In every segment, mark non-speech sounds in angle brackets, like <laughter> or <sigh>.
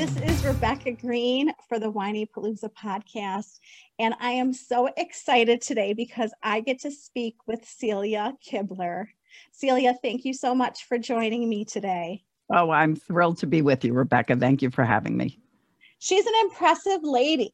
This is Rebecca Greene for the Whinypaluza podcast. And I am so excited today because I get to speak with Celia Kibler. Celia, thank you so much for joining me today. Oh, I'm thrilled to be with you, Rebecca. Thank you for having me. She's an impressive lady.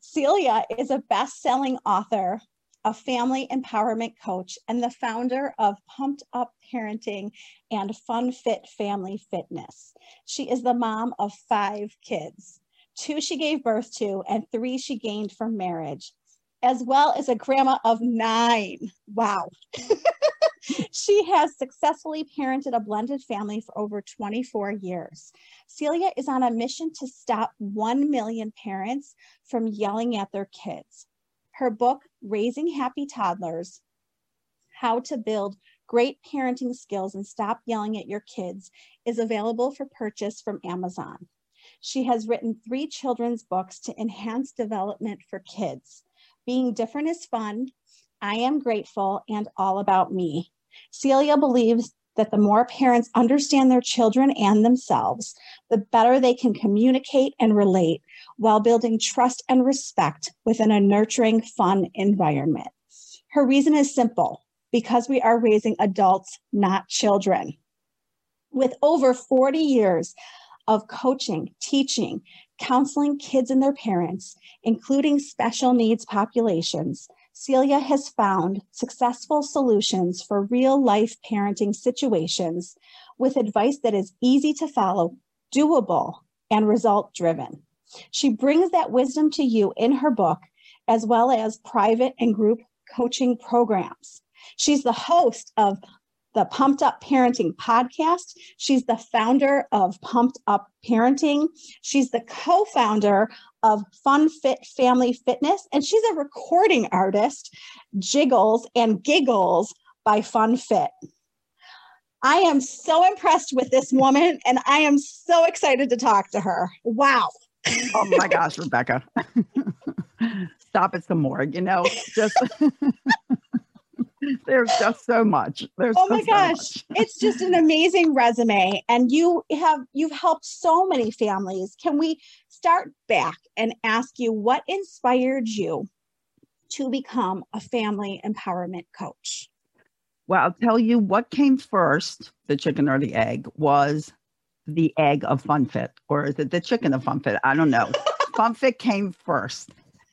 Celia is a best selling author, a family empowerment coach, and the founder of Pumped Up Parenting and Fun Fit Family Fitness. She is the mom of five kids two she gave birth to, and three she gained from marriage, as well as a grandma of nine. Wow. <laughs> she has successfully parented a blended family for over 24 years. Celia is on a mission to stop 1 million parents from yelling at their kids. Her book, Raising Happy Toddlers How to Build Great Parenting Skills and Stop Yelling at Your Kids, is available for purchase from Amazon. She has written three children's books to enhance development for kids Being Different is Fun, I Am Grateful, and All About Me. Celia believes that the more parents understand their children and themselves, the better they can communicate and relate while building trust and respect within a nurturing, fun environment. Her reason is simple because we are raising adults, not children. With over 40 years of coaching, teaching, counseling kids and their parents, including special needs populations, Celia has found successful solutions for real life parenting situations with advice that is easy to follow, doable, and result driven. She brings that wisdom to you in her book, as well as private and group coaching programs. She's the host of the Pumped Up Parenting podcast. She's the founder of Pumped Up Parenting. She's the co founder of Fun Fit Family Fitness, and she's a recording artist, Jiggles and Giggles by Fun Fit. I am so impressed with this woman, and I am so excited to talk to her. Wow. Oh my gosh, Rebecca. <laughs> Stop it some more, you know, just <laughs> there's just so much. There's oh my gosh, so it's just an amazing resume, and you have you've helped so many families. Can we start back and ask you what inspired you to become a family empowerment coach? Well, I'll tell you what came first, the chicken or the egg, was the egg of FunFit, or is it the chicken of FunFit? I don't know. <laughs> FunFit came first.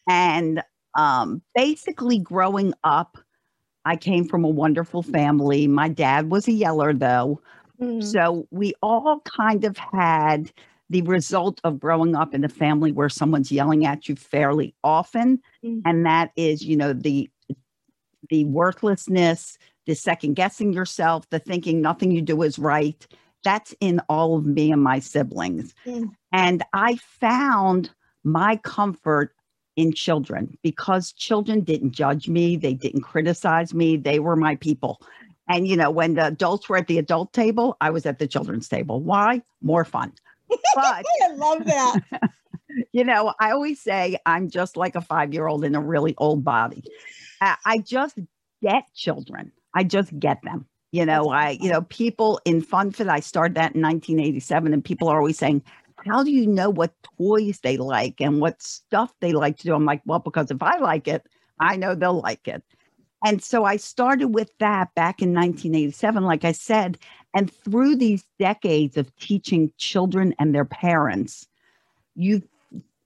And um, basically, growing up, I came from a wonderful family. My dad was a yeller, though. Mm. So we all kind of had the result of growing up in a family where someone's yelling at you fairly often. Mm. And that is, you know, the the worthlessness, the second guessing yourself, the thinking nothing you do is right. That's in all of me and my siblings. Mm. And I found my comfort in children because children didn't judge me, they didn't criticize me, they were my people. And you know, when the adults were at the adult table, I was at the children's table. Why? More fun. <laughs> But I love that. <laughs> you know, I always say I'm just like a five year old in a really old body. I just get children. I just get them. You know, I, you know, people in FunFit, I started that in 1987, and people are always saying, how do you know what toys they like and what stuff they like to do? I'm like, well, because if I like it, I know they'll like it. And so I started with that back in 1987, like I said. And through these decades of teaching children and their parents, you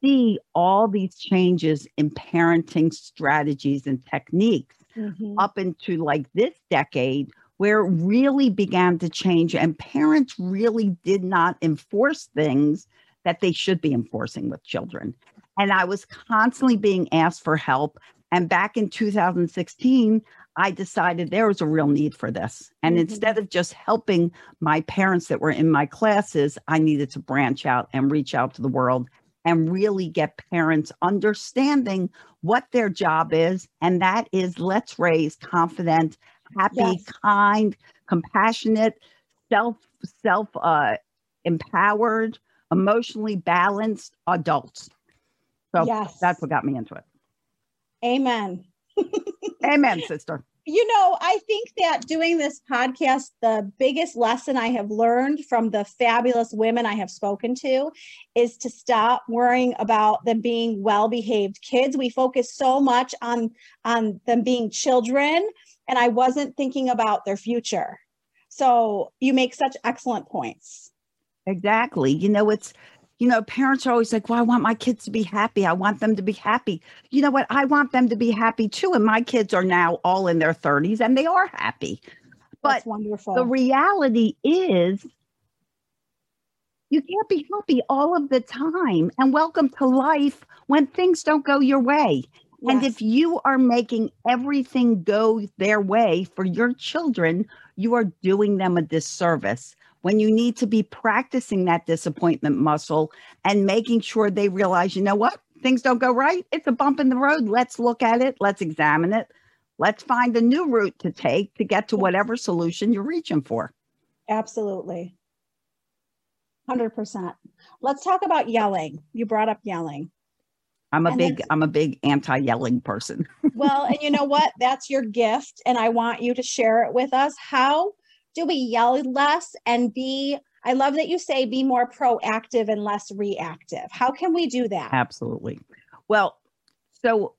see all these changes in parenting strategies and techniques Mhm. up into like this decade where it really began to change and parents really did not enforce things that they should be enforcing with children. And i was constantly being asked for help. And back in 2016 i decided there was a real need for this. And Mhm. instead of just helping my parents that were in my classes i needed to branch out and reach out to the world and really get parents understanding what their job is. And that is let's raise confident happy Yes. kind compassionate self self uh empowered emotionally balanced adults so yes. that's what got me into it Amen. <laughs> amen sister You know, I think that doing this podcast, the biggest lesson I have learned from the fabulous women I have spoken to is to stop worrying about them being well-behaved kids. We focus so much on on them being children, and I wasn't thinking about their future. So you make such excellent points. Exactly. You know, it's, you know, parents are always like, well, I want my kids to be happy. I want them to be happy. You know what? I want them to be happy too. And my kids are now all in their 30s and they are happy. But That's wonderful. the reality is, you can't be happy all of the time. And welcome to life when things don't go your way. And if you are making everything go their way for your children, you are doing them a disservice when you need to be practicing that disappointment muscle and making sure they realize, you know what? Things don't go right. It's a bump in the road. Let's look at it. Let's examine it. Let's find a new route to take to get to whatever solution you're reaching for. Absolutely. 100%. Let's talk about yelling. You brought up yelling. I'm a And big I'm a big anti-yelling person. Well, and you know <laughs> what? That's your gift. And I want you to share it with us. How do we yell less and be, I love that you say be more proactive and less reactive. How can we do that? Absolutely. Well, so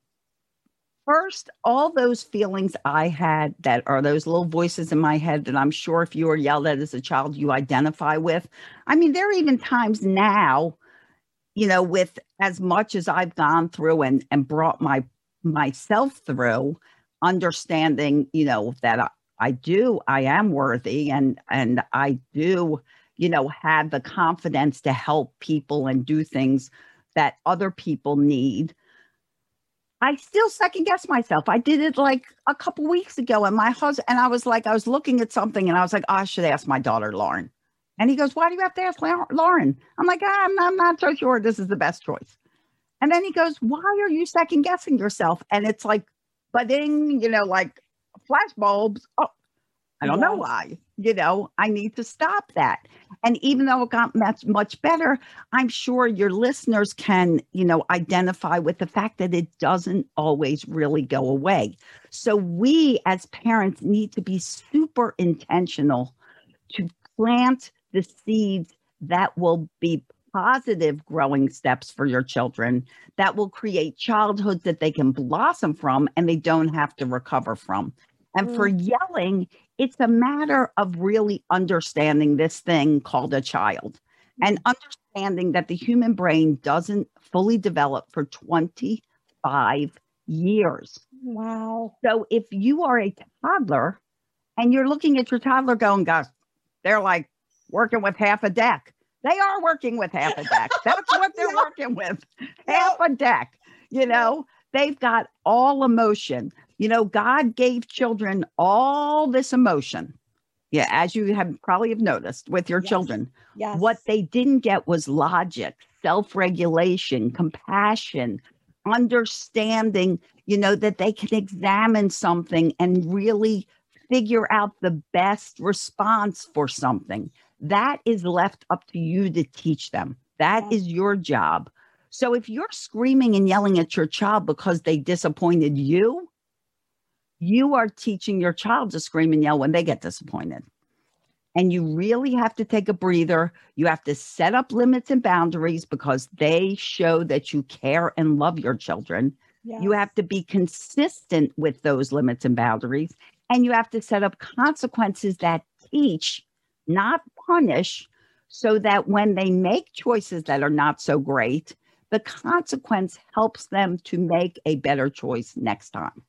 first, all those feelings I had that are those little voices in my head that I'm sure if you were yelled at as a child, you identify with. I mean, there are even times now, you know, with as much as I've gone through and, and brought my myself through, understanding, you know, that I, I do, I am worthy and and I do, you know, have the confidence to help people and do things that other people need. I still second guess myself. I did it like a couple weeks ago, and my husband and I was like, I was looking at something, and I was like, oh, I should ask my daughter Lauren. And he goes, Why do you have to ask Lauren? I'm like, ah, I'm, I'm not so sure this is the best choice. And then he goes, Why are you second guessing yourself? And it's like, budding, you know, like flash bulbs. Oh, I don't know why. You know, I need to stop that. And even though it got much, much better, I'm sure your listeners can, you know, identify with the fact that it doesn't always really go away. So we as parents need to be super intentional to plant the seeds that will be positive growing steps for your children that will create childhoods that they can blossom from and they don't have to recover from. And for mm. yelling, it's a matter of really understanding this thing called a child and mm. understanding that the human brain doesn't fully develop for 25 years. Wow. So if you are a toddler and you're looking at your toddler going, gosh, they're like working with half a deck. They are working with half a deck. <laughs> That's what they're working with. Half a deck. You know, they've got all emotion. You know, God gave children all this emotion. Yeah, as you have probably have noticed with your Yes. children. Yes. What they didn't get was logic, self regulation, compassion, understanding, you know, that they can examine something and really figure out the best response for something. That is left up to you to teach them. That is your job. So if you're screaming and yelling at your child because they disappointed you, you are teaching your child to scream and yell when they get disappointed. And you really have to take a breather. You have to set up limits and boundaries because they show that you care and love your children. You have to be consistent with those limits and boundaries. And you have to set up consequences that teach, not punish, so that when they make choices that are not so great, the consequence helps them to make a better choice next time.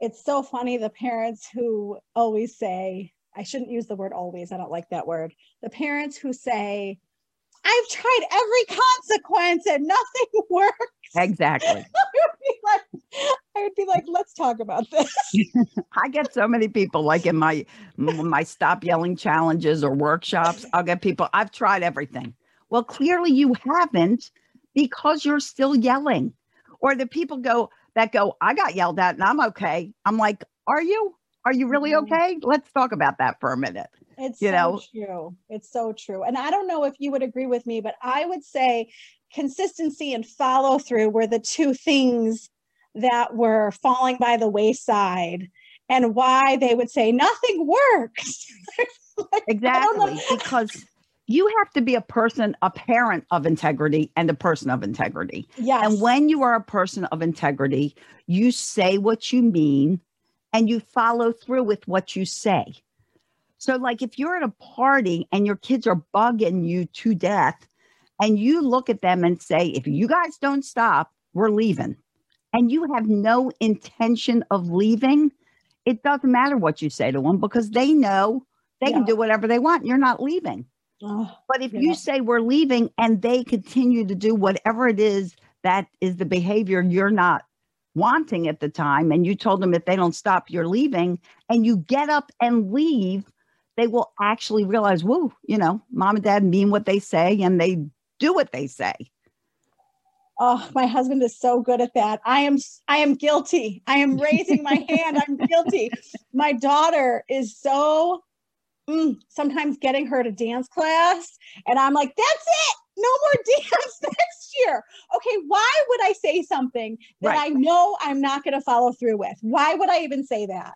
it's so funny the parents who always say i shouldn't use the word always i don't like that word the parents who say i've tried every consequence and nothing <laughs> works Exactly. <laughs> I would be like, I would be like, let's talk about this. I get so many people like in my my stop yelling challenges or workshops. I'll get people, I've tried everything. Well, clearly you haven't because you're still yelling. Or the people go that go, I got yelled at and I'm okay. I'm like, are you? Are you really Mhm. okay? Let's talk about that for a minute. It's You so know? true. It's so true. And I don't know if you would agree with me, but I would say consistency and follow through were the two things that were falling by the wayside and why they would say nothing works. <laughs> Like, I don't know. Exactly. Because you have to be a person, a parent of integrity and a person of integrity. Yes. And when you are a person of integrity, you say what you mean and you follow through with what you say. So, like if you're at a party and your kids are bugging you to death, and you look at them and say, if you guys don't stop, we're leaving, and you have no intention of leaving, it doesn't matter what you say to them because they know they can do whatever they want. You're not leaving. Oh, But if Yeah. you say we're leaving and they continue to do whatever it is that is the behavior you're not wanting at the time, and you told them if they don't stop, you're leaving, and you get up and leave, they will actually realize, whoa, you know, mom and dad mean what they say and they do what they say. Oh, my husband is so good at that. I am i am guilty. I am raising my hand. I'm guilty. My daughter is so mm, sometimes getting her to dance class and I'm like, that's it. No more <laughs> dance next year. Okay, why would I say something that Right. I know I'm not going to follow through with? Why would I even say that?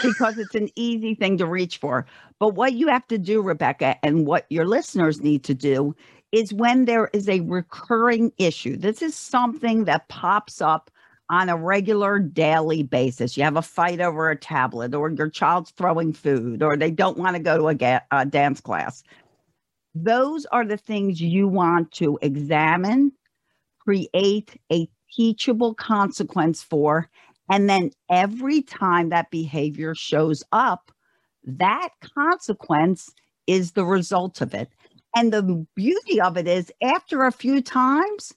because it's an easy thing to reach for. But what you have to do, Rebecca, and what your listeners need to do is when there is a recurring issue, this is something that pops up on a regular daily basis. You have a fight over a tablet, or your child's throwing food, or they don't want to go to a, ga- a dance class. Those are the things you want to examine, create a teachable consequence for, and then every time that behavior shows up, that consequence is the result of it. And the beauty of it is, after a few times,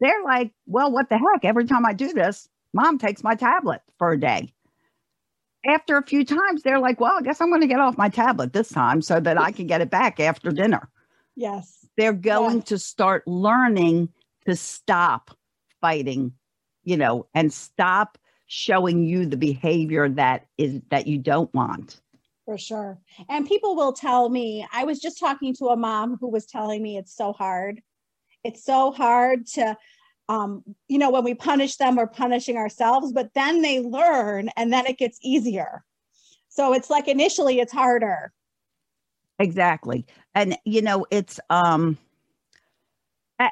they're like, well, what the heck? Every time I do this, mom takes my tablet for a day. After a few times, they're like, well, I guess I'm going to get off my tablet this time so that I can get it back after dinner Yes. they're going Yes. to start learning to stop fighting you know and stop showing you the behavior that is that you don't want For sure. And people will tell me, I was just talking to a mom who was telling me it's so hard. It's so hard to, um, you know, when we punish them, we're punishing ourselves, but then they learn and then it gets easier. So it's like initially it's harder. exactly and you know it's um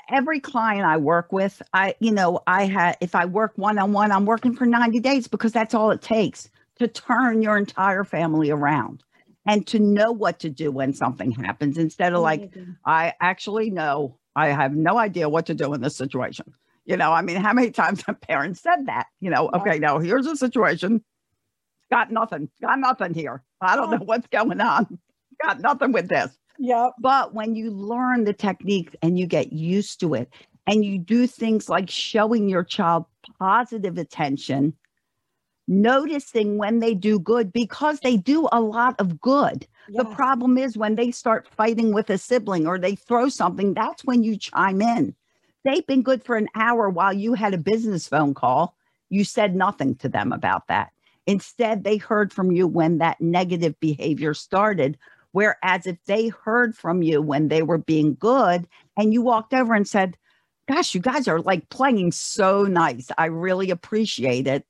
every client i work with i you know i had if i work one-on-one i'm working for 90 days because that's all it takes to turn your entire family around and to know what to do when something happens instead of like Amazing. I actually know I have no idea what to do in this situation. You know, I mean, how many times have parents said that? You know, Yeah. okay, now here's a situation. Got nothing. Got nothing here. I don't Yeah. know what's going on. Got nothing with this. Yeah. But when you learn the techniques and you get used to it and you do things like showing your child positive attention, noticing when they do good because they do a lot of good. The problem is when they start fighting with a sibling or they throw something, that's when you chime in. They've been good for an hour while you had a business phone call. You said nothing to them about that. Instead, they heard from you when that negative behavior started. Whereas if they heard from you when they were being good and you walked over and said, Gosh, you guys are like playing so nice. I really appreciate it.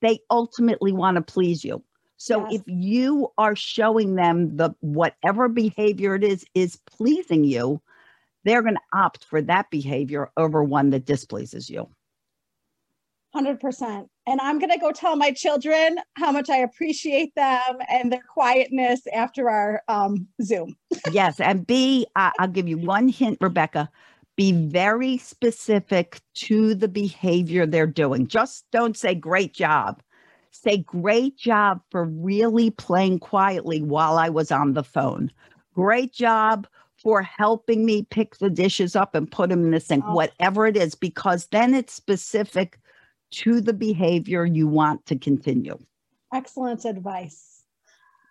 They ultimately want to please you. So Yes. if you are showing them the whatever behavior it is is pleasing you, they're going to opt for that behavior over one that displeases you. 100%. And I'm going to go tell my children how much I appreciate them and their quietness after our um, Zoom. <laughs> yes, and I I'll give you one hint, Rebecca. Be very specific to the behavior they're doing. Just don't say great job. Say great job for really playing quietly while I was on the phone. Great job for helping me pick the dishes up and put them in the sink, Oh. whatever it is, because then it's specific to the behavior you want to continue. Excellent advice.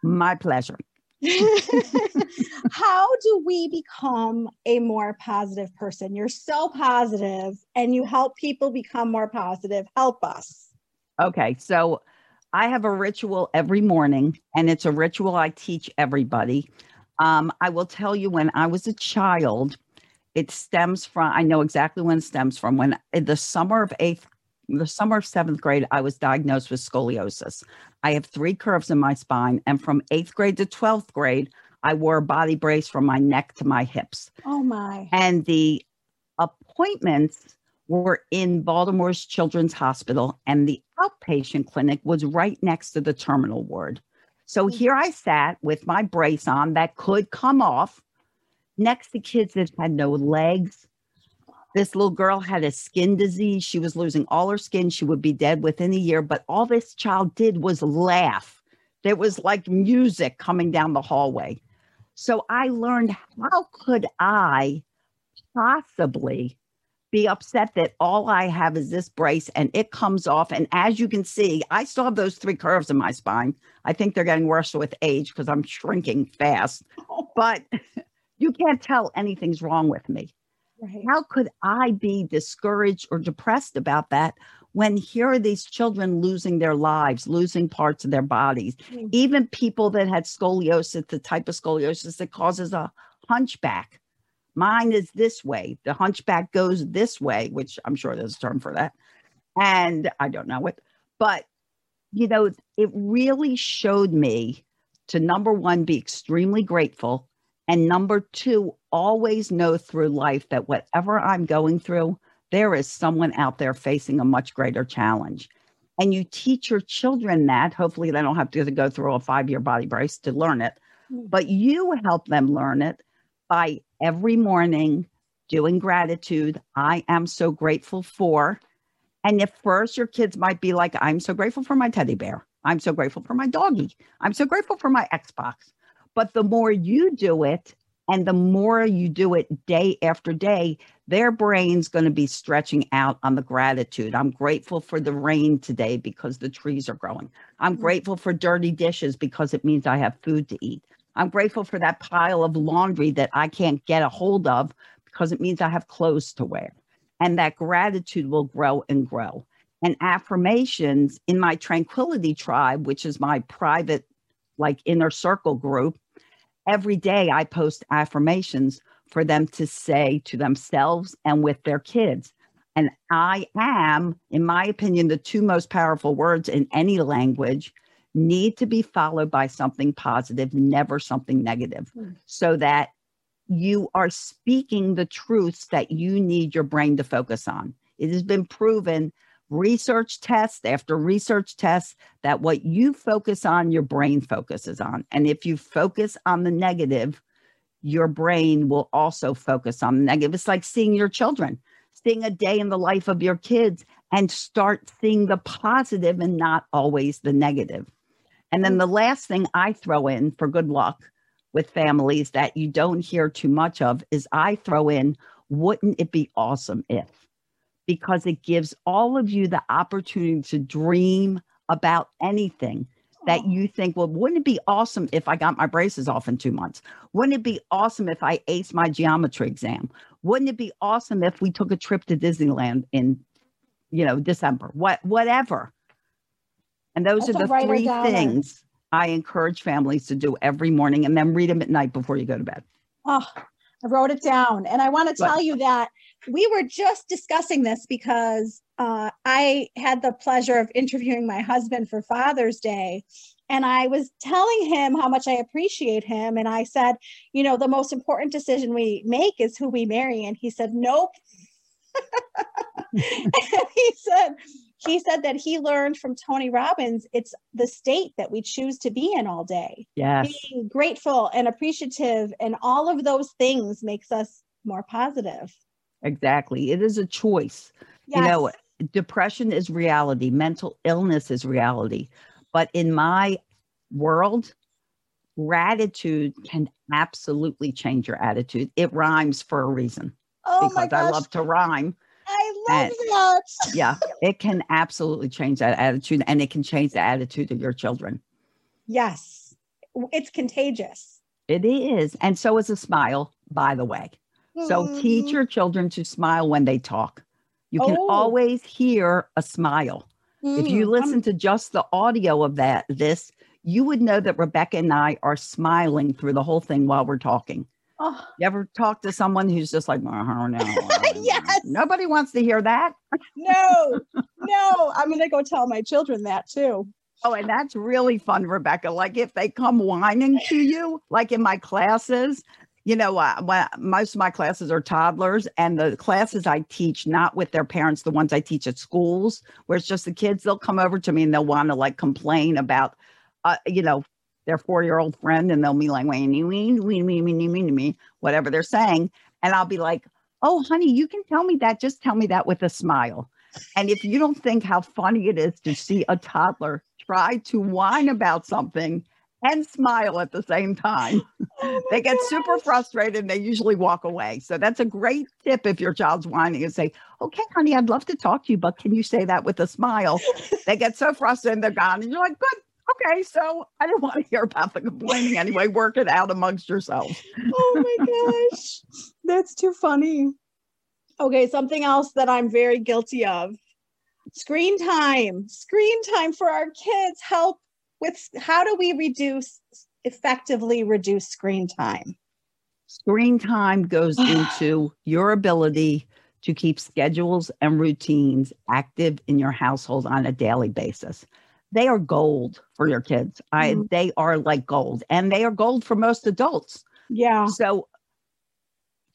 My pleasure. <laughs> How do we become a more positive person? You're so positive and you help people become more positive. Help us. Okay, so I have a ritual every morning, and it's a ritual I teach everybody. Um, I will tell you when I was a child, it stems from, I know exactly when it stems from. When in the summer of eighth, the summer of seventh grade, I was diagnosed with scoliosis. I have three curves in my spine, and from eighth grade to 12th grade, I wore a body brace from my neck to my hips Oh my. and the appointments were in Baltimore's Children's Hospital, and the outpatient clinic was right next to the terminal ward. So mm. here I sat with my brace on that could come off next to kids that had no legs. This little girl had a skin disease. She was losing all her skin. She would be dead within a year. But all this child did was laugh. There was like music coming down the hallway. So I learned how could I possibly be upset that all I have is this brace and it comes off. And as you can see, I still have those three curves in my spine. I think they're getting worse with age because I'm shrinking fast, <laughs> but <laughs> you can't tell anything's wrong with me. Right. How could I be discouraged or depressed about that when here are these children losing their lives, losing parts of their bodies? Mm. Even people that had scoliosis, the type of scoliosis that causes a hunchback. Mine is this way. The hunchback goes this way, which I'm sure there's a term for that. And I don't know it. But, you know, it really showed me to number one, be extremely grateful. And number two, always know through life that whatever I'm going through, there is someone out there facing a much greater challenge. And you teach your children that. Hopefully, they don't have to go through a five year body brace to learn it, Mm. but you help them learn it by every morning doing gratitude. I am so grateful for. And at first, your kids might be like, I'm so grateful for my teddy bear. I'm so grateful for my doggy. I'm so grateful for my Xbox. But the more you do it, and the more you do it day after day, their brain's going to be stretching out on the gratitude. I'm grateful for the rain today because the trees are growing. I'm Mm. grateful for dirty dishes because it means I have food to eat. I'm grateful for that pile of laundry that I can't get a hold of because it means I have clothes to wear. And that gratitude will grow and grow. And affirmations in my Tranquility Tribe, which is my private, like inner circle group, every day I post affirmations for them to say to themselves and with their kids. And I am, in my opinion, the two most powerful words in any language need to be followed by something positive, never something negative, Hmm. so that you are speaking the truths that you need your brain to focus on. It has been proven, research test after research test, that what you focus on, your brain focuses on. And if you focus on the negative, your brain will also focus on the negative. It's like seeing your children, seeing a day in the life of your kids and start seeing the positive and not always the negative. And then mm. the last thing I throw in for good luck with families that you don't hear too much of is I throw in, wouldn't it be awesome if? Because it gives all of you the opportunity to dream about anything that Oh, you think, well, wouldn't it be awesome if I got my braces off in two months? Wouldn't it be awesome if I aced my geometry exam? Wouldn't it be awesome if we took a trip to Disneyland in, you know, December? What, whatever. And those That's are the three things I encourage families to do every morning, and then read them at night before you go to bed. Oh, I wrote it down. And I want to tell you that we were just discussing this because uh, I had the pleasure of interviewing my husband for Father's Day. and I was telling him how much I appreciate him. And I said, you know, the most important decision we make is who we marry. And he said, nope. <laughs> <laughs> he said, he said that he learned from Tony Robbins, it's the state that we choose to be in all day. Yes. Being grateful and appreciative and all of those things makes us more positive. Exactly. It is a choice. Yes. You know, depression is reality, mental illness is reality. But in my world, gratitude can absolutely change your attitude. It rhymes for a reason oh my because I love to rhyme. I love and- that. Yeah, <laughs> it can absolutely change that attitude and it can change the attitude of your children. Yes, it's contagious. It is. And so is a smile, by the way. So teach Mhm. your children to smile when they talk. You can Oh. always hear a smile. If you Mm, listen to just the audio of that, this, you would know that Rebecca and I are smiling through the whole thing while we're talking. oh, You ever talk to someone who's just like, oh, no, <laughs> Yes. nobody wants to hear that. no, no, I'm going to go tell my children that too. Oh, and that's really fun, Rebecca. Like if they come whining to you, like in my classes, you know, uh, most of my classes are toddlers, and the classes I teach, not with their parents, the ones I teach at schools, where it's just the kids, they'll come over to me and they'll want to like complain about, uh, you know, their four year old friend, and they'll be like, weeny, weeny, weeny, weeny, weeny, weeny, whatever they're saying. And I'll be like, oh, honey, you can tell me that. Just tell me that with a smile. And if you don't think how funny it is to see a toddler try to whine about something and smile at the same time, <laughs> Oh <laughs> they get super frustrated and they usually walk away. So that's a great tip if your child's whining and say, Okay, honey, I'd love to talk to you, but can you say that with a smile? they get so frustrated and they're gone. And you're like, Good. Okay, so I didn't want to hear about the complaining anyway. Work it out amongst yourselves. oh my gosh, that's too funny. Okay, something else that I'm very guilty of screen time. Screen time for our kids. Help with how do we reduce effectively reduce screen time? Screen time goes <sighs> into your ability to keep schedules and routines active in your household on a daily basis. They are gold for your kids. I Mhm. they are like gold and they are gold for most adults. Yeah. So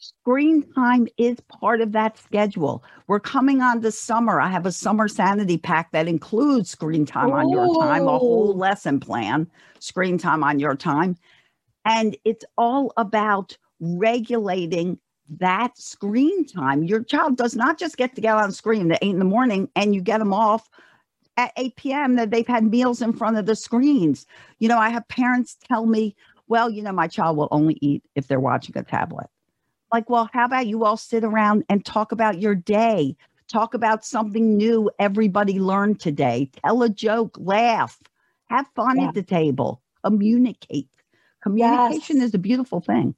screen time is part of that schedule. We're coming on this summer. I have a summer sanity pack that includes screen time on your time, a whole lesson plan, screen time on your time. And it's all about regulating that screen time. Your child does not just get to get on screen at eight in the morning and you get them off at 8 p.m. that they've had meals in front of the screens. You know, I have parents tell me, well, you know, my child will only eat if they're watching a tablet. Like, well, how about you all sit around and talk about your day? Talk about something new everybody learned today. Tell a joke, laugh, have fun Yeah. at the table, communicate. Communication Yes. is a beautiful thing.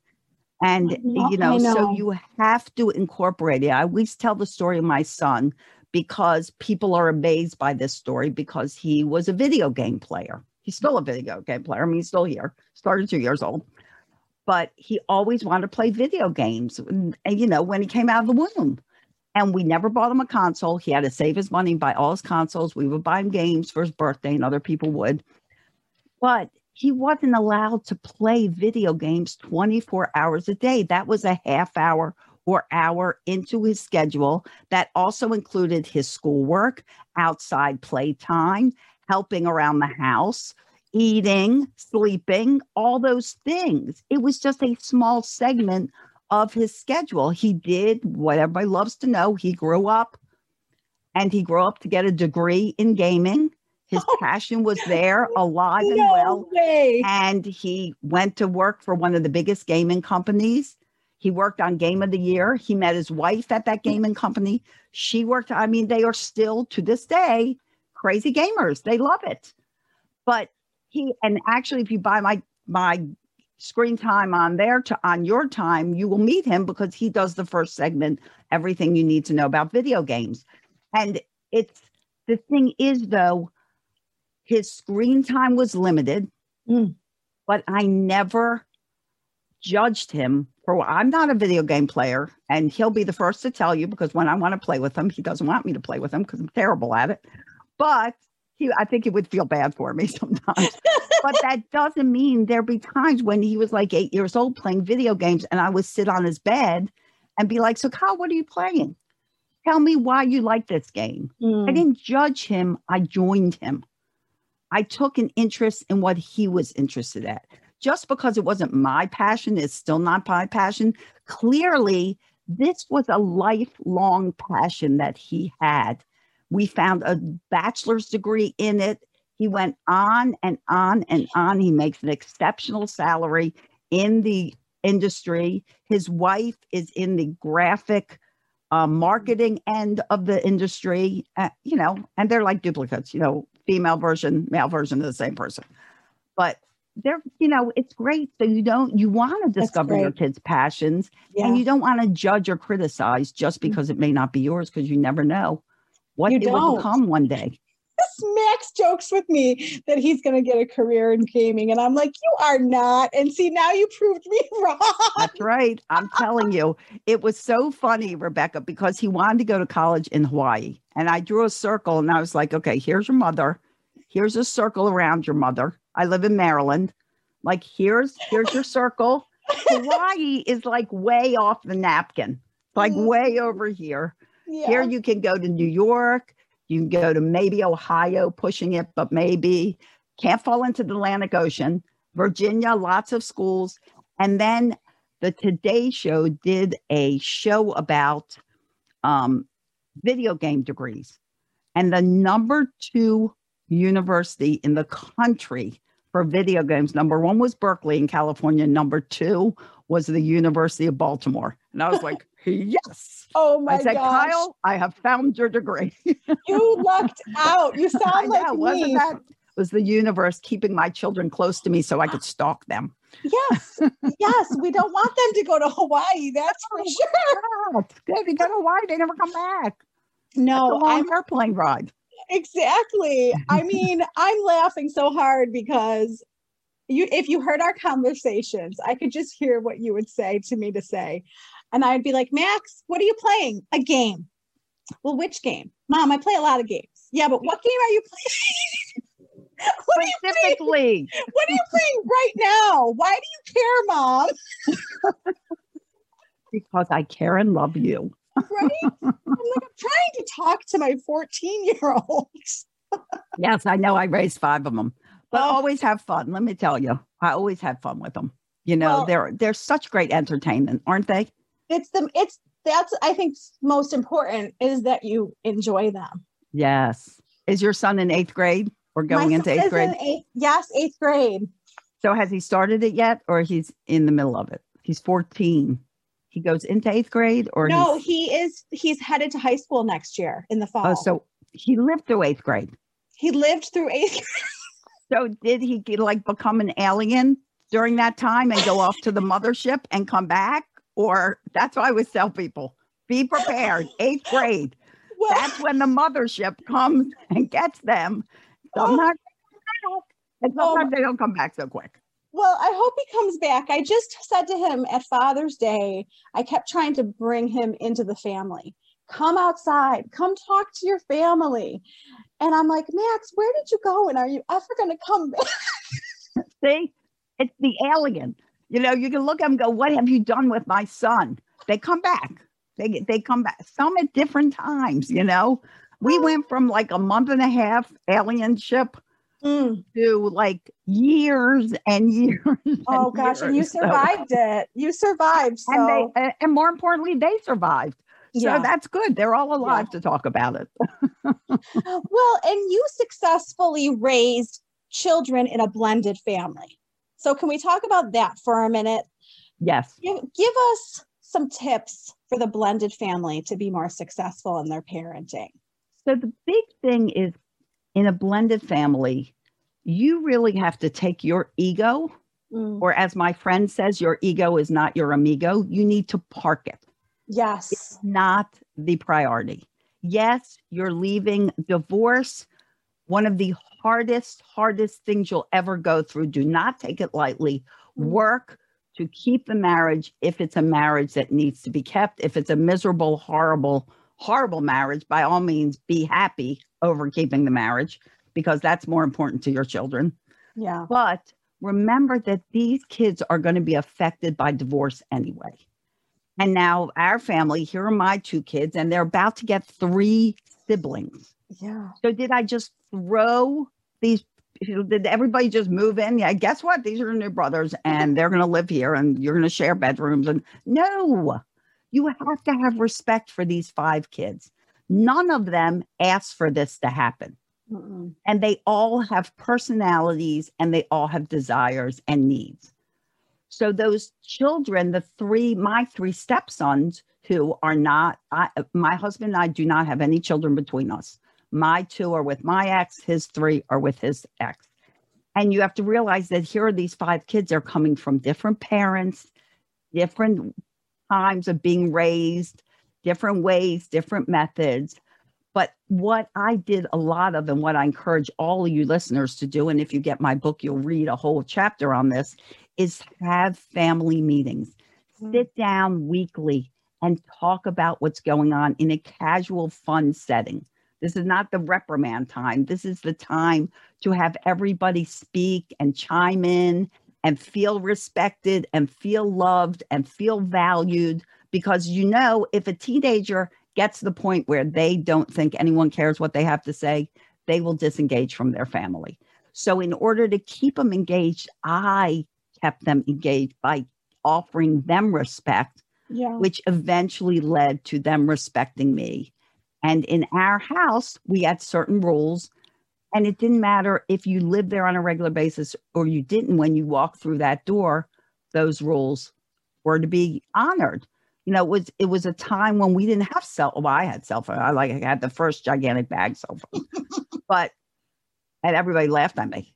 And, know- you know, I so you have to incorporate it. I always tell the story of my son because people are amazed by this story because he was a video game player. He's still a video game player. I mean, he's still here, started two years old, but he always wanted to play video games. Mm, and, you know, when he came out of the womb, and we never bought him a console. He had to save his money, buy all his consoles. We would buy him games for his birthday, and other people would. But he wasn't allowed to play video games 24 hours a day. That was a half hour or hour into his schedule. That also included his schoolwork, outside playtime, helping around the house, eating, sleeping, all those things. It was just a small segment of his schedule. He did what everybody loves to know. He grew up and he grew up to get a degree in gaming. His <laughs> Oh. passion was there, alive and no well way. and he went to work for one of the biggest gaming companies. He worked on Game of the Year. He met his wife at that gaming company. She worked, I mean, they are still to this day crazy gamers. They love it. But he and actually if you buy my my screen time on their to on your time, you will meet him because he does the first segment, everything you need to know about video games. And it's the thing is though, his screen time was limited mm. but I never judged him for I'm not a video game player and he'll be the first to tell you because when I want to play with him he doesn't want me to play with him because I'm terrible at it but he, I think he would feel bad for me <laughs> sometimes. <laughs> but that doesn't mean there'd be times when he was like eight years old playing video games and I would sit on his bed and be like, So, Kyle, what are you playing? Tell me why you like this game. I Mm. didn't judge him, I joined him. I took an interest in what he was interested at. Just because it wasn't my passion, it's still not my passion. Clearly, this was a lifelong passion that he had. We found a bachelor's degree in it. He went on and on and on. He makes an exceptional salary in the industry. His wife is in the graphic uh, marketing end of the industry, uh, you know, and they're like duplicates, you know, female version, male version of the same person. But they're, you know, it's great. So you don't, you want to discover your kids' passions Yeah. and you don't want to judge or criticize just because it may not be yours because you never know what You it don't. become one day. <laughs> Max jokes with me that he's going to get a career in gaming. And I'm like, you are not. And see, now you proved me <laughs> wrong. That's right. I'm telling you, it was so funny, Rebecca, because he wanted to go to college in Hawaii. And I drew a circle and I was like, okay, here's your mother. Here's a circle around your mother. I live in Maryland. Like, here's here's your circle. <laughs> Hawaii is like way off the napkin, like Mm. way over here. Yeah. Here you can go to New York. You can go to maybe Ohio, pushing it, but maybe can't fall into the Atlantic Ocean. Virginia, lots of schools. And then the Today Show did a show about um, video game degrees. And the number two university in the country for video games, number one was Berkeley in California. Number two was the University of Baltimore. And I was like, <laughs> yes. oh my god. I said, gosh. Kyle, I have found your degree. <laughs> You lucked out. You <laughs> sound like know, me. wasn't that was the universe keeping my children close to me so I could stalk them? Yes. Yes. We don't want them to go to Hawaii. That's for oh, sure. Yeah, it's good. They go to Hawaii, they never come back. No, It's a long I'm airplane ride. exactly. I <laughs> mean, I'm laughing so hard because you if you heard our conversations, I could just hear what you would say to me to say. And I'd be like, Max, what are you playing? A game. Well, which game? Mom, I play a lot of games. Yeah, but what game are you playing? <laughs> what, are you playing? What are you playing right now? Why do you care, Mom? <laughs> because I care and love you. Right? <laughs> I'm like, I'm trying to talk to my 14 year olds. Yes, I know I raised five of them, but Oh. always have fun. Let me tell you, I always have fun with them. You know, Well- they're they're such great entertainment, aren't they? It's the it's that's I think most important is that you enjoy them. Yes. Is your son in eighth grade or going My into son eighth is grade? in eighth- yes, eighth grade. So has he started it yet, or he's in the middle of it? He's 14. He goes into eighth grade, or No, he is he's headed to high school next year in the fall. oh, so he lived through eighth grade. he lived through eighth <laughs> So did he get, like become an alien during that time and go off to the mothership and come back? Or that's why I always tell people: be prepared. <laughs> Eighth grade. well, That's when the mothership comes and gets them. Sometimes, back, oh. oh, sometimes they don't come back so quick. Well, I hope he comes back. I just said to him at Father's Day, I kept trying to bring him into the family. Come outside, come talk to your family. And I'm like, Max, where did you go? And are you ever going to come back? <laughs> See, it's the alien. You know, you can look at them and go, What have you done with my son? They come back. They get they come back. Some at different times, you know. We went from like a month and a half alien ship Mm. to like years and <laughs> years. Oh gosh, and you years. So- survived it. You survived. So and they and- and more importantly, they survived. yeah. So that's good. They're all alive to talk about it. <laughs> well, and you successfully raised children in a blended family. So can we talk about that for a minute? Yes. Give, give us some tips for the blended family to be more successful in their parenting. So the big thing is in a blended family, you really have to take your ego, Mm, or as my friend says, your ego is not your amigo. You need to park it. Yes. It's not the priority. Yes, you're leaving divorce, one of the hardest, hardest things you'll ever go through. Do not take it lightly. Mm. Work to keep the marriage if it's a marriage that needs to be kept. If it's a miserable, horrible, horrible marriage, by all means, be happy over keeping the marriage. because that's more important to your children. Yeah. But remember that these kids are going to be affected by divorce anyway. And now our family, here are my two kids, and they're about to get three siblings. Yeah. So did I just throw these? Did everybody just move in? Yeah, guess what? These are new brothers, and they're going to live here, and you're going to share bedrooms. And no, you have to have respect for these five kids. None of them asked for this to happen, Mm-mm. and they all have personalities, and they all have desires and needs. So those children, the three, my three stepsons, who are not, I, my husband and I do not have any children between us. My two are with my ex, his three are with his ex. And you have to realize that here are these five kids, they're coming from different parents, different times of being raised, different ways, different methods. But what I did a lot of, and what I encourage all of you listeners to do, and if you get my book, you'll read a whole chapter on this, is have family meetings. Mm. Sit down weekly and talk about what's going on in a casual, fun setting. This is not the reprimand time. This is the time to have everybody speak and chime in and feel respected and feel loved and feel valued. Because you know, if a teenager gets to the point where they don't think anyone cares what they have to say, they will disengage from their family. So, in order to keep them engaged, I kept them engaged by offering them respect Yeah. which eventually led to them respecting me. And in our house, we had certain rules, and it didn't matter if you lived there on a regular basis or you didn't. When you walked through that door, those rules were to be honored. You know, it was it was a time when we didn't have cell. Well, I had cell phone. I like I had the first gigantic bag cell phone, <laughs> but and everybody laughed at me.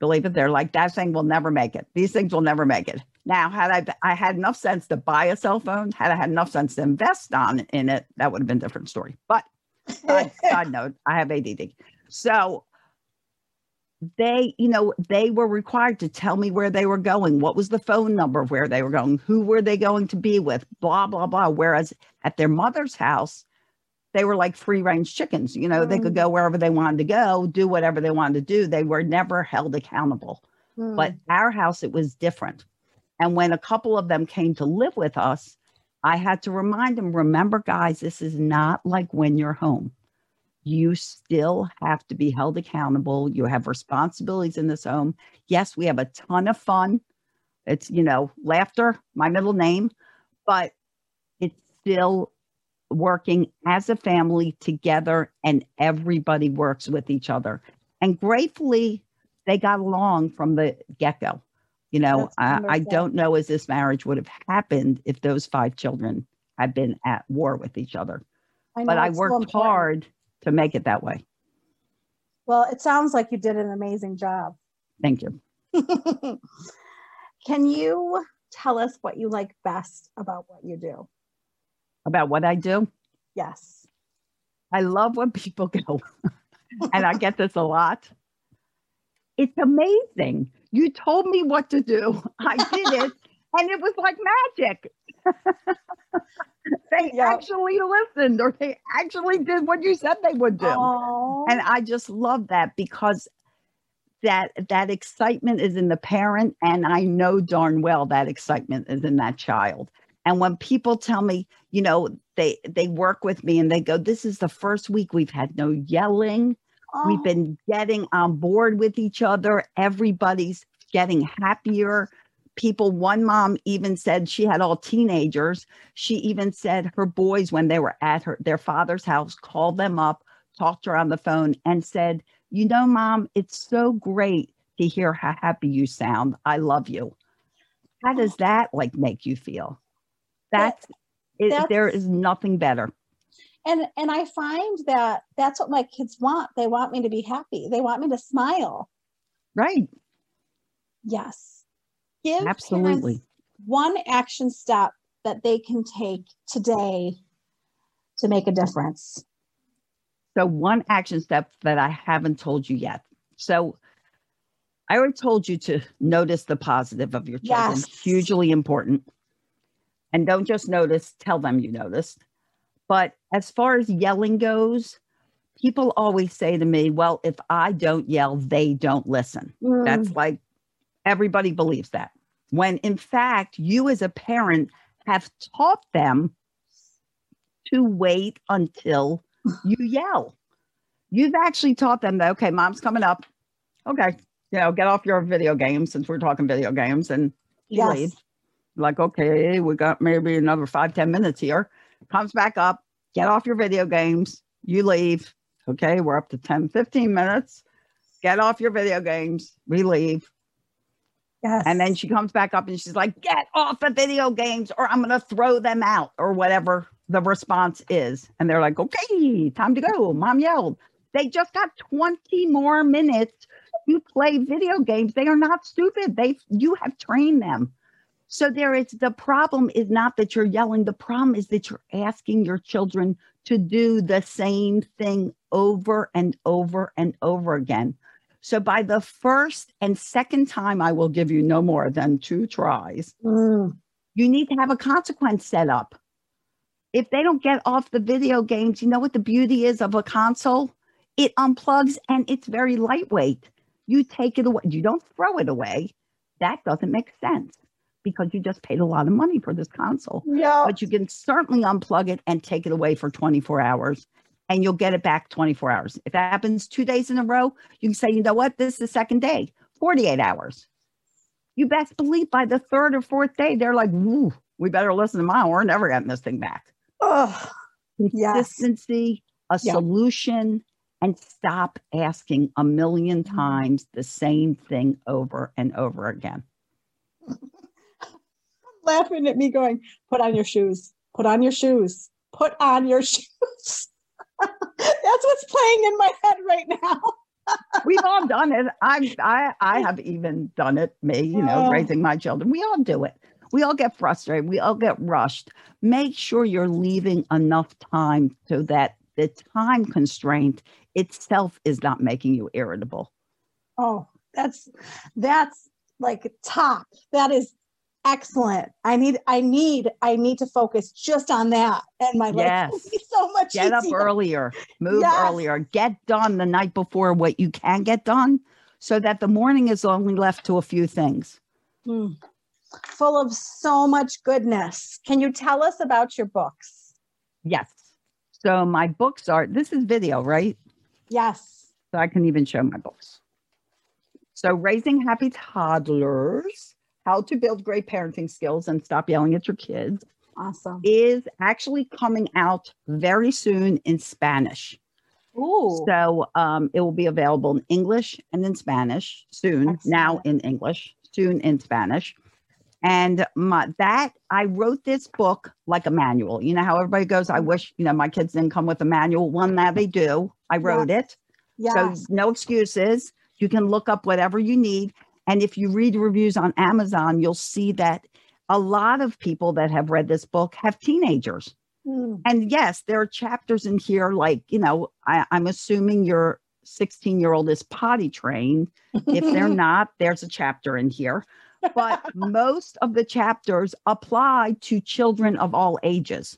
Believe it, they're like that thing will never make it. These things will never make it. Now, had I I had enough sense to buy a cell phone, had I had enough sense to invest on in it, that would have been a different story. But side <laughs> note, I have ADD. So they, you know, they were required to tell me where they were going, what was the phone number of where they were going, who were they going to be with, blah, blah, blah. Whereas at their mother's house, they were like free range chickens. You know, they could go wherever they wanted to go, do whatever they wanted to do. They were never held accountable. Mm. But our house, it was different. And when a couple of them came to live with us, I had to remind them remember, guys, this is not like when you're home. You still have to be held accountable. You have responsibilities in this home. Yes, we have a ton of fun. It's, you know, laughter, my middle name, but it's still working as a family together and everybody works with each other. And gratefully, they got along from the get go. You know, I, I don't know as this marriage would have happened if those five children had been at war with each other. I But I it's so worked hard to make it that way. Well, it sounds like you did an amazing job. Thank you. <laughs> Can you tell us what you like best about what you do? About what I do, Yes. I love when people <laughs> go, and I get this a lot. It's amazing. You told me what to do. <laughs> I did it, and it was like magic. <laughs> they Yeah. actually listened, or they actually did what you said they would do. Oh, and i just love that because that that excitement is in the parent and i know darn well that excitement is in that child and when people tell me you know they they work with me and they go this is the first week we've had no yelling we've oh, been getting on board with each other. Everybody's getting happier. People one mom even said she had all teenagers. She even said her boys when they were at her their father's house called them up talked to her on the phone and said you know mom it's so great to hear how happy you sound. I love you. How does oh. that like make you feel? That's, it, there that's- is nothing better and and I find that that's what my kids want. They want me to be happy. They want me to smile. right Yes. Give Absolutely. one action step that they can take today to make a difference. So, one action step that I haven't told you yet. So, I already told you to notice the positive of your children. Yes. Hugely important. And don't just notice, tell them you noticed. But as far as yelling goes, people always say to me, well, if I don't yell, they don't listen. Mm. That's like everybody believes that. When in fact, you as a parent have taught them to wait until you yell. You've actually taught them that, okay, mom's coming up. Okay, you know, get off your video games since we're talking video games and Yes. Like, okay, we got maybe another five ten minutes here. Comes back up, get off your video games, you leave. Okay, we're up to 10, 15 minutes. Get off your video games, we leave. Yes. And then she comes back up and she's like, get off the video games or I'm going to throw them out or whatever the response is. And they're like, okay, time to go. Mom yelled. They just got 20 more minutes to play video games. They are not stupid. They you have trained them. So there is the problem is not that you're yelling. The problem is that you're asking your children to do the same thing over and over and over again. So by the first and second time, I will give you no more than two tries. Mm. You need to have a consequence set up. If they don't get off the video games, you know what the beauty is of a console? It unplugs and it's very lightweight. You take it away, you don't throw it away. That doesn't make sense because you just paid a lot of money for this console Yeah. but you can certainly unplug it and take it away for 24 hours and you'll get it back 24 hours. If that happens two days in a row, you can say, you know what, this is the second day, 48 hours. You best believe by the third or fourth day, they're like, Ooh, we better listen to mom. We're never getting this thing back. Oh, Yes. Consistency, a Yeah. solution, and stop asking a million Mm-hmm. times the same thing over and over again. Laughing at me going, put on your shoes, put on your shoes, put on your <laughs> shoes. That's what's playing in my head right now. <laughs> We've all done it. I I I have even done it. Me, you know, Oh. raising my children. We all do it. We all get frustrated. We all get rushed. Make sure you're leaving enough time so that the time constraint itself is not making you irritable. Oh, that's that's like top. That is excellent. I need I need I need to focus just on that and my life will <laughs> be so much Get up earlier. Move Yes. earlier. Get done the night before what you can get done so that the morning is only left to a few things. Mm. Full of so much goodness. Can you tell us about your books? Yes. So my books are this is video, right? Yes. so I can even show my books. So, Raising Happy Toddlers How to Build Great Parenting Skills and Stop Yelling at Your Kids Awesome. is actually coming out very soon in Spanish. Ooh. So, um, it will be available in English and in Spanish soon, now in English, soon in Spanish. And my, that I wrote this book like a manual. You know how everybody goes, I wish, you know, my kids didn't come with a manual. Well, now they do. I wrote it. yes. So no excuses. You can look up whatever you need. And if you read reviews on Amazon, you'll see that a lot of people that have read this book have teenagers. Mm. And yes, there are chapters in here like, you know, I, I'm assuming your 16 year old is potty trained. If they're <laughs> not, there's a chapter in here. But most of the chapters apply to children of all ages.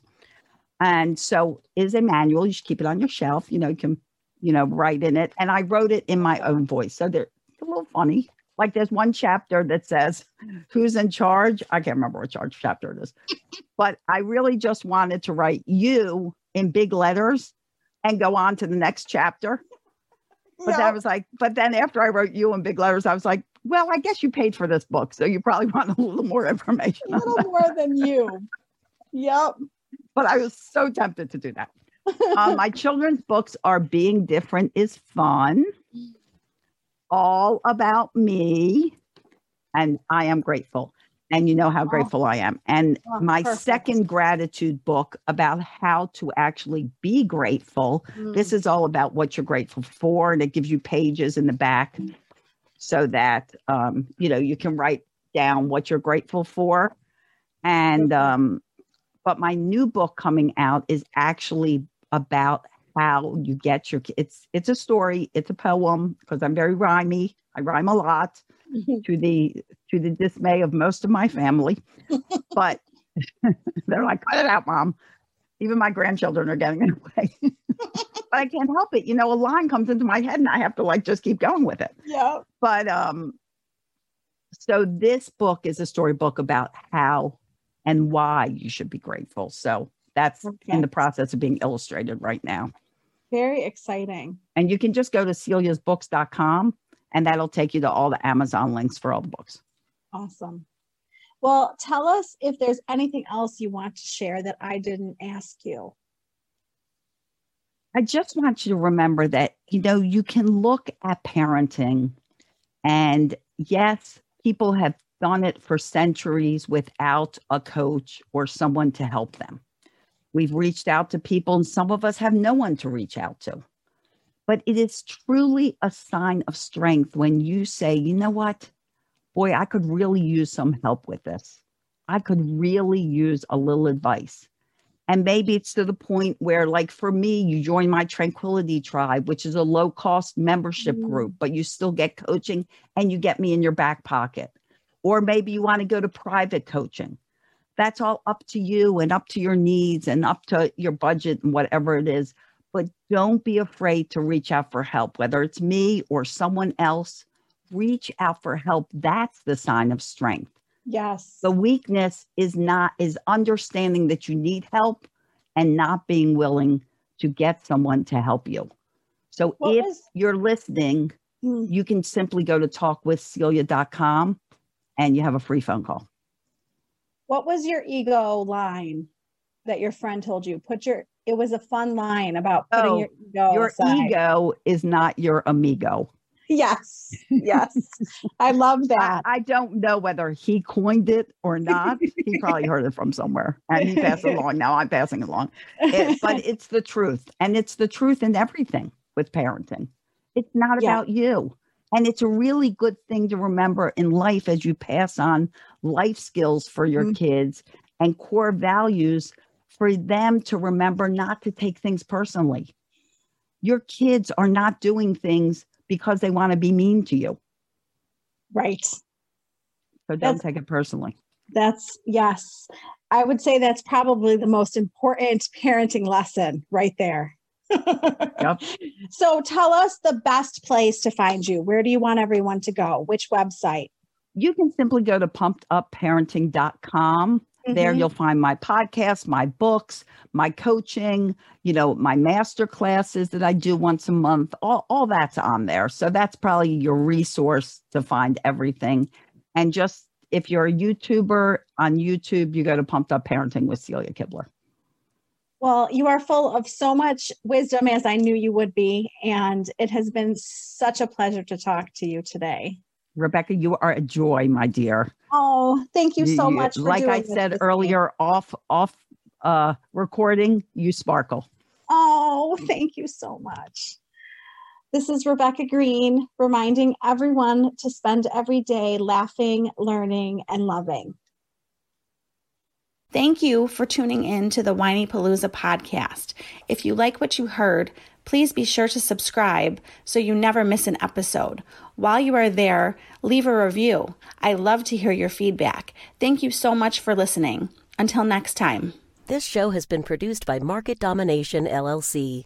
And so is a manual. You should keep it on your shelf. You know, you can, you know, write in it. And I wrote it in my own voice. So they're a little funny. Like there's one chapter that says, Who's in charge? I can't remember what charge chapter it is. <laughs> but I really just wanted to write you in big letters and go on to the next chapter. But then I was like, but then after I wrote you in big letters, I was like, well, I guess you paid for this book. So you probably <laughs> want a little more information. a little more than you. Yep. But I was so tempted to do that. Um, my children's books are Being Different is Fun, All About Me, and I Am Grateful. And you know how Oh. grateful I am. And Oh, my perfect. second gratitude book about how to actually be grateful Mm. This is all about what you're grateful for, and it gives you pages in the back so that um, you know you can write down what you're grateful for. And um, but my new book coming out is actually about how you get your. It's it's a story. It's a poem because I'm very rhymey. I rhyme a lot <laughs> to the to the dismay of most of my family, but <laughs> they're like, "Cut it out, mom." Even my grandchildren are getting in the way. <laughs> but I can't help it. You know, a line comes into my head and I have to like just keep going with it. Yeah. But um, so this book is a storybook about how and why you should be grateful. So that's in the process of being illustrated right now. Very exciting. And you can just go to celiasbooks.com and that'll take you to all the Amazon links for all the books. Awesome. Well, tell us if there's anything else you want to share that I didn't ask you. I just want you to remember that, you know, you can look at parenting and yes, people have done it for centuries without a coach or someone to help them. We've reached out to people and some of us have no one to reach out to. But it is truly a sign of strength when you say, you know what? Boy, I could really use some help with this. I could really use a little advice. And maybe it's to the point where, like for me, you join my Tranquility Tribe, which is a low cost membership Mm. group, but you still get coaching and you get me in your back pocket. Or maybe you want to go to private coaching. That's all up to you and up to your needs and up to your budget and whatever it is. But don't be afraid to reach out for help, whether it's me or someone else. Reach out for help. That's the sign of strength. Yes. The weakness is not is understanding that you need help and not being willing to get someone to help you. So What if was- you're listening, Mm, you can simply go to talkwithcelia.com and you have a free phone call. What was your ego line that your friend told you? Put your it was a fun line about putting Oh, your ego your aside. ego is not your amigo. Yes. Yes. I love I, that. I don't know whether he coined it or not. he <laughs> probably heard it from somewhere and he passed it along. Now I'm passing it along. It- but it's the truth. And it's the truth in everything with parenting. It's not Yeah. about you. And it's a really good thing to remember in life as you pass on life skills for your Mhm. kids and core values for them to remember not to take things personally. Your kids are not doing things because they want to be mean to you. right. So don't That's- take it personally. That's yes. I would say that's probably the most important parenting lesson right there. Yep. So tell us the best place to find you. Where do you want everyone to go? Which website? You can simply go to pumpedupparenting.com. There Mhm. you'll find my podcast, my books, my coaching, you know, my master classes that I do once a month. All, all that's on there. So that's probably your resource to find everything. And just if you're a YouTuber on YouTube, you go to Pumped Up Parenting with Celia Kibler. Well, you are full of so much wisdom as I knew you would be. And it has been such a pleasure to talk to you today. Rebecca, you are a joy, my dear. Oh, thank you so You- much. For like I said earlier, off off uh recording, you sparkle. Oh, thank you so much. This is Rebecca Greene reminding everyone to spend every day laughing, learning, and loving. Thank you for tuning in to the Whinypaluza podcast. If you like what you heard, please be sure to subscribe so you never miss an episode. While you are there, leave a review. I love to hear your feedback. Thank you so much for listening. Until next time. This show has been produced by Market Domination LLC.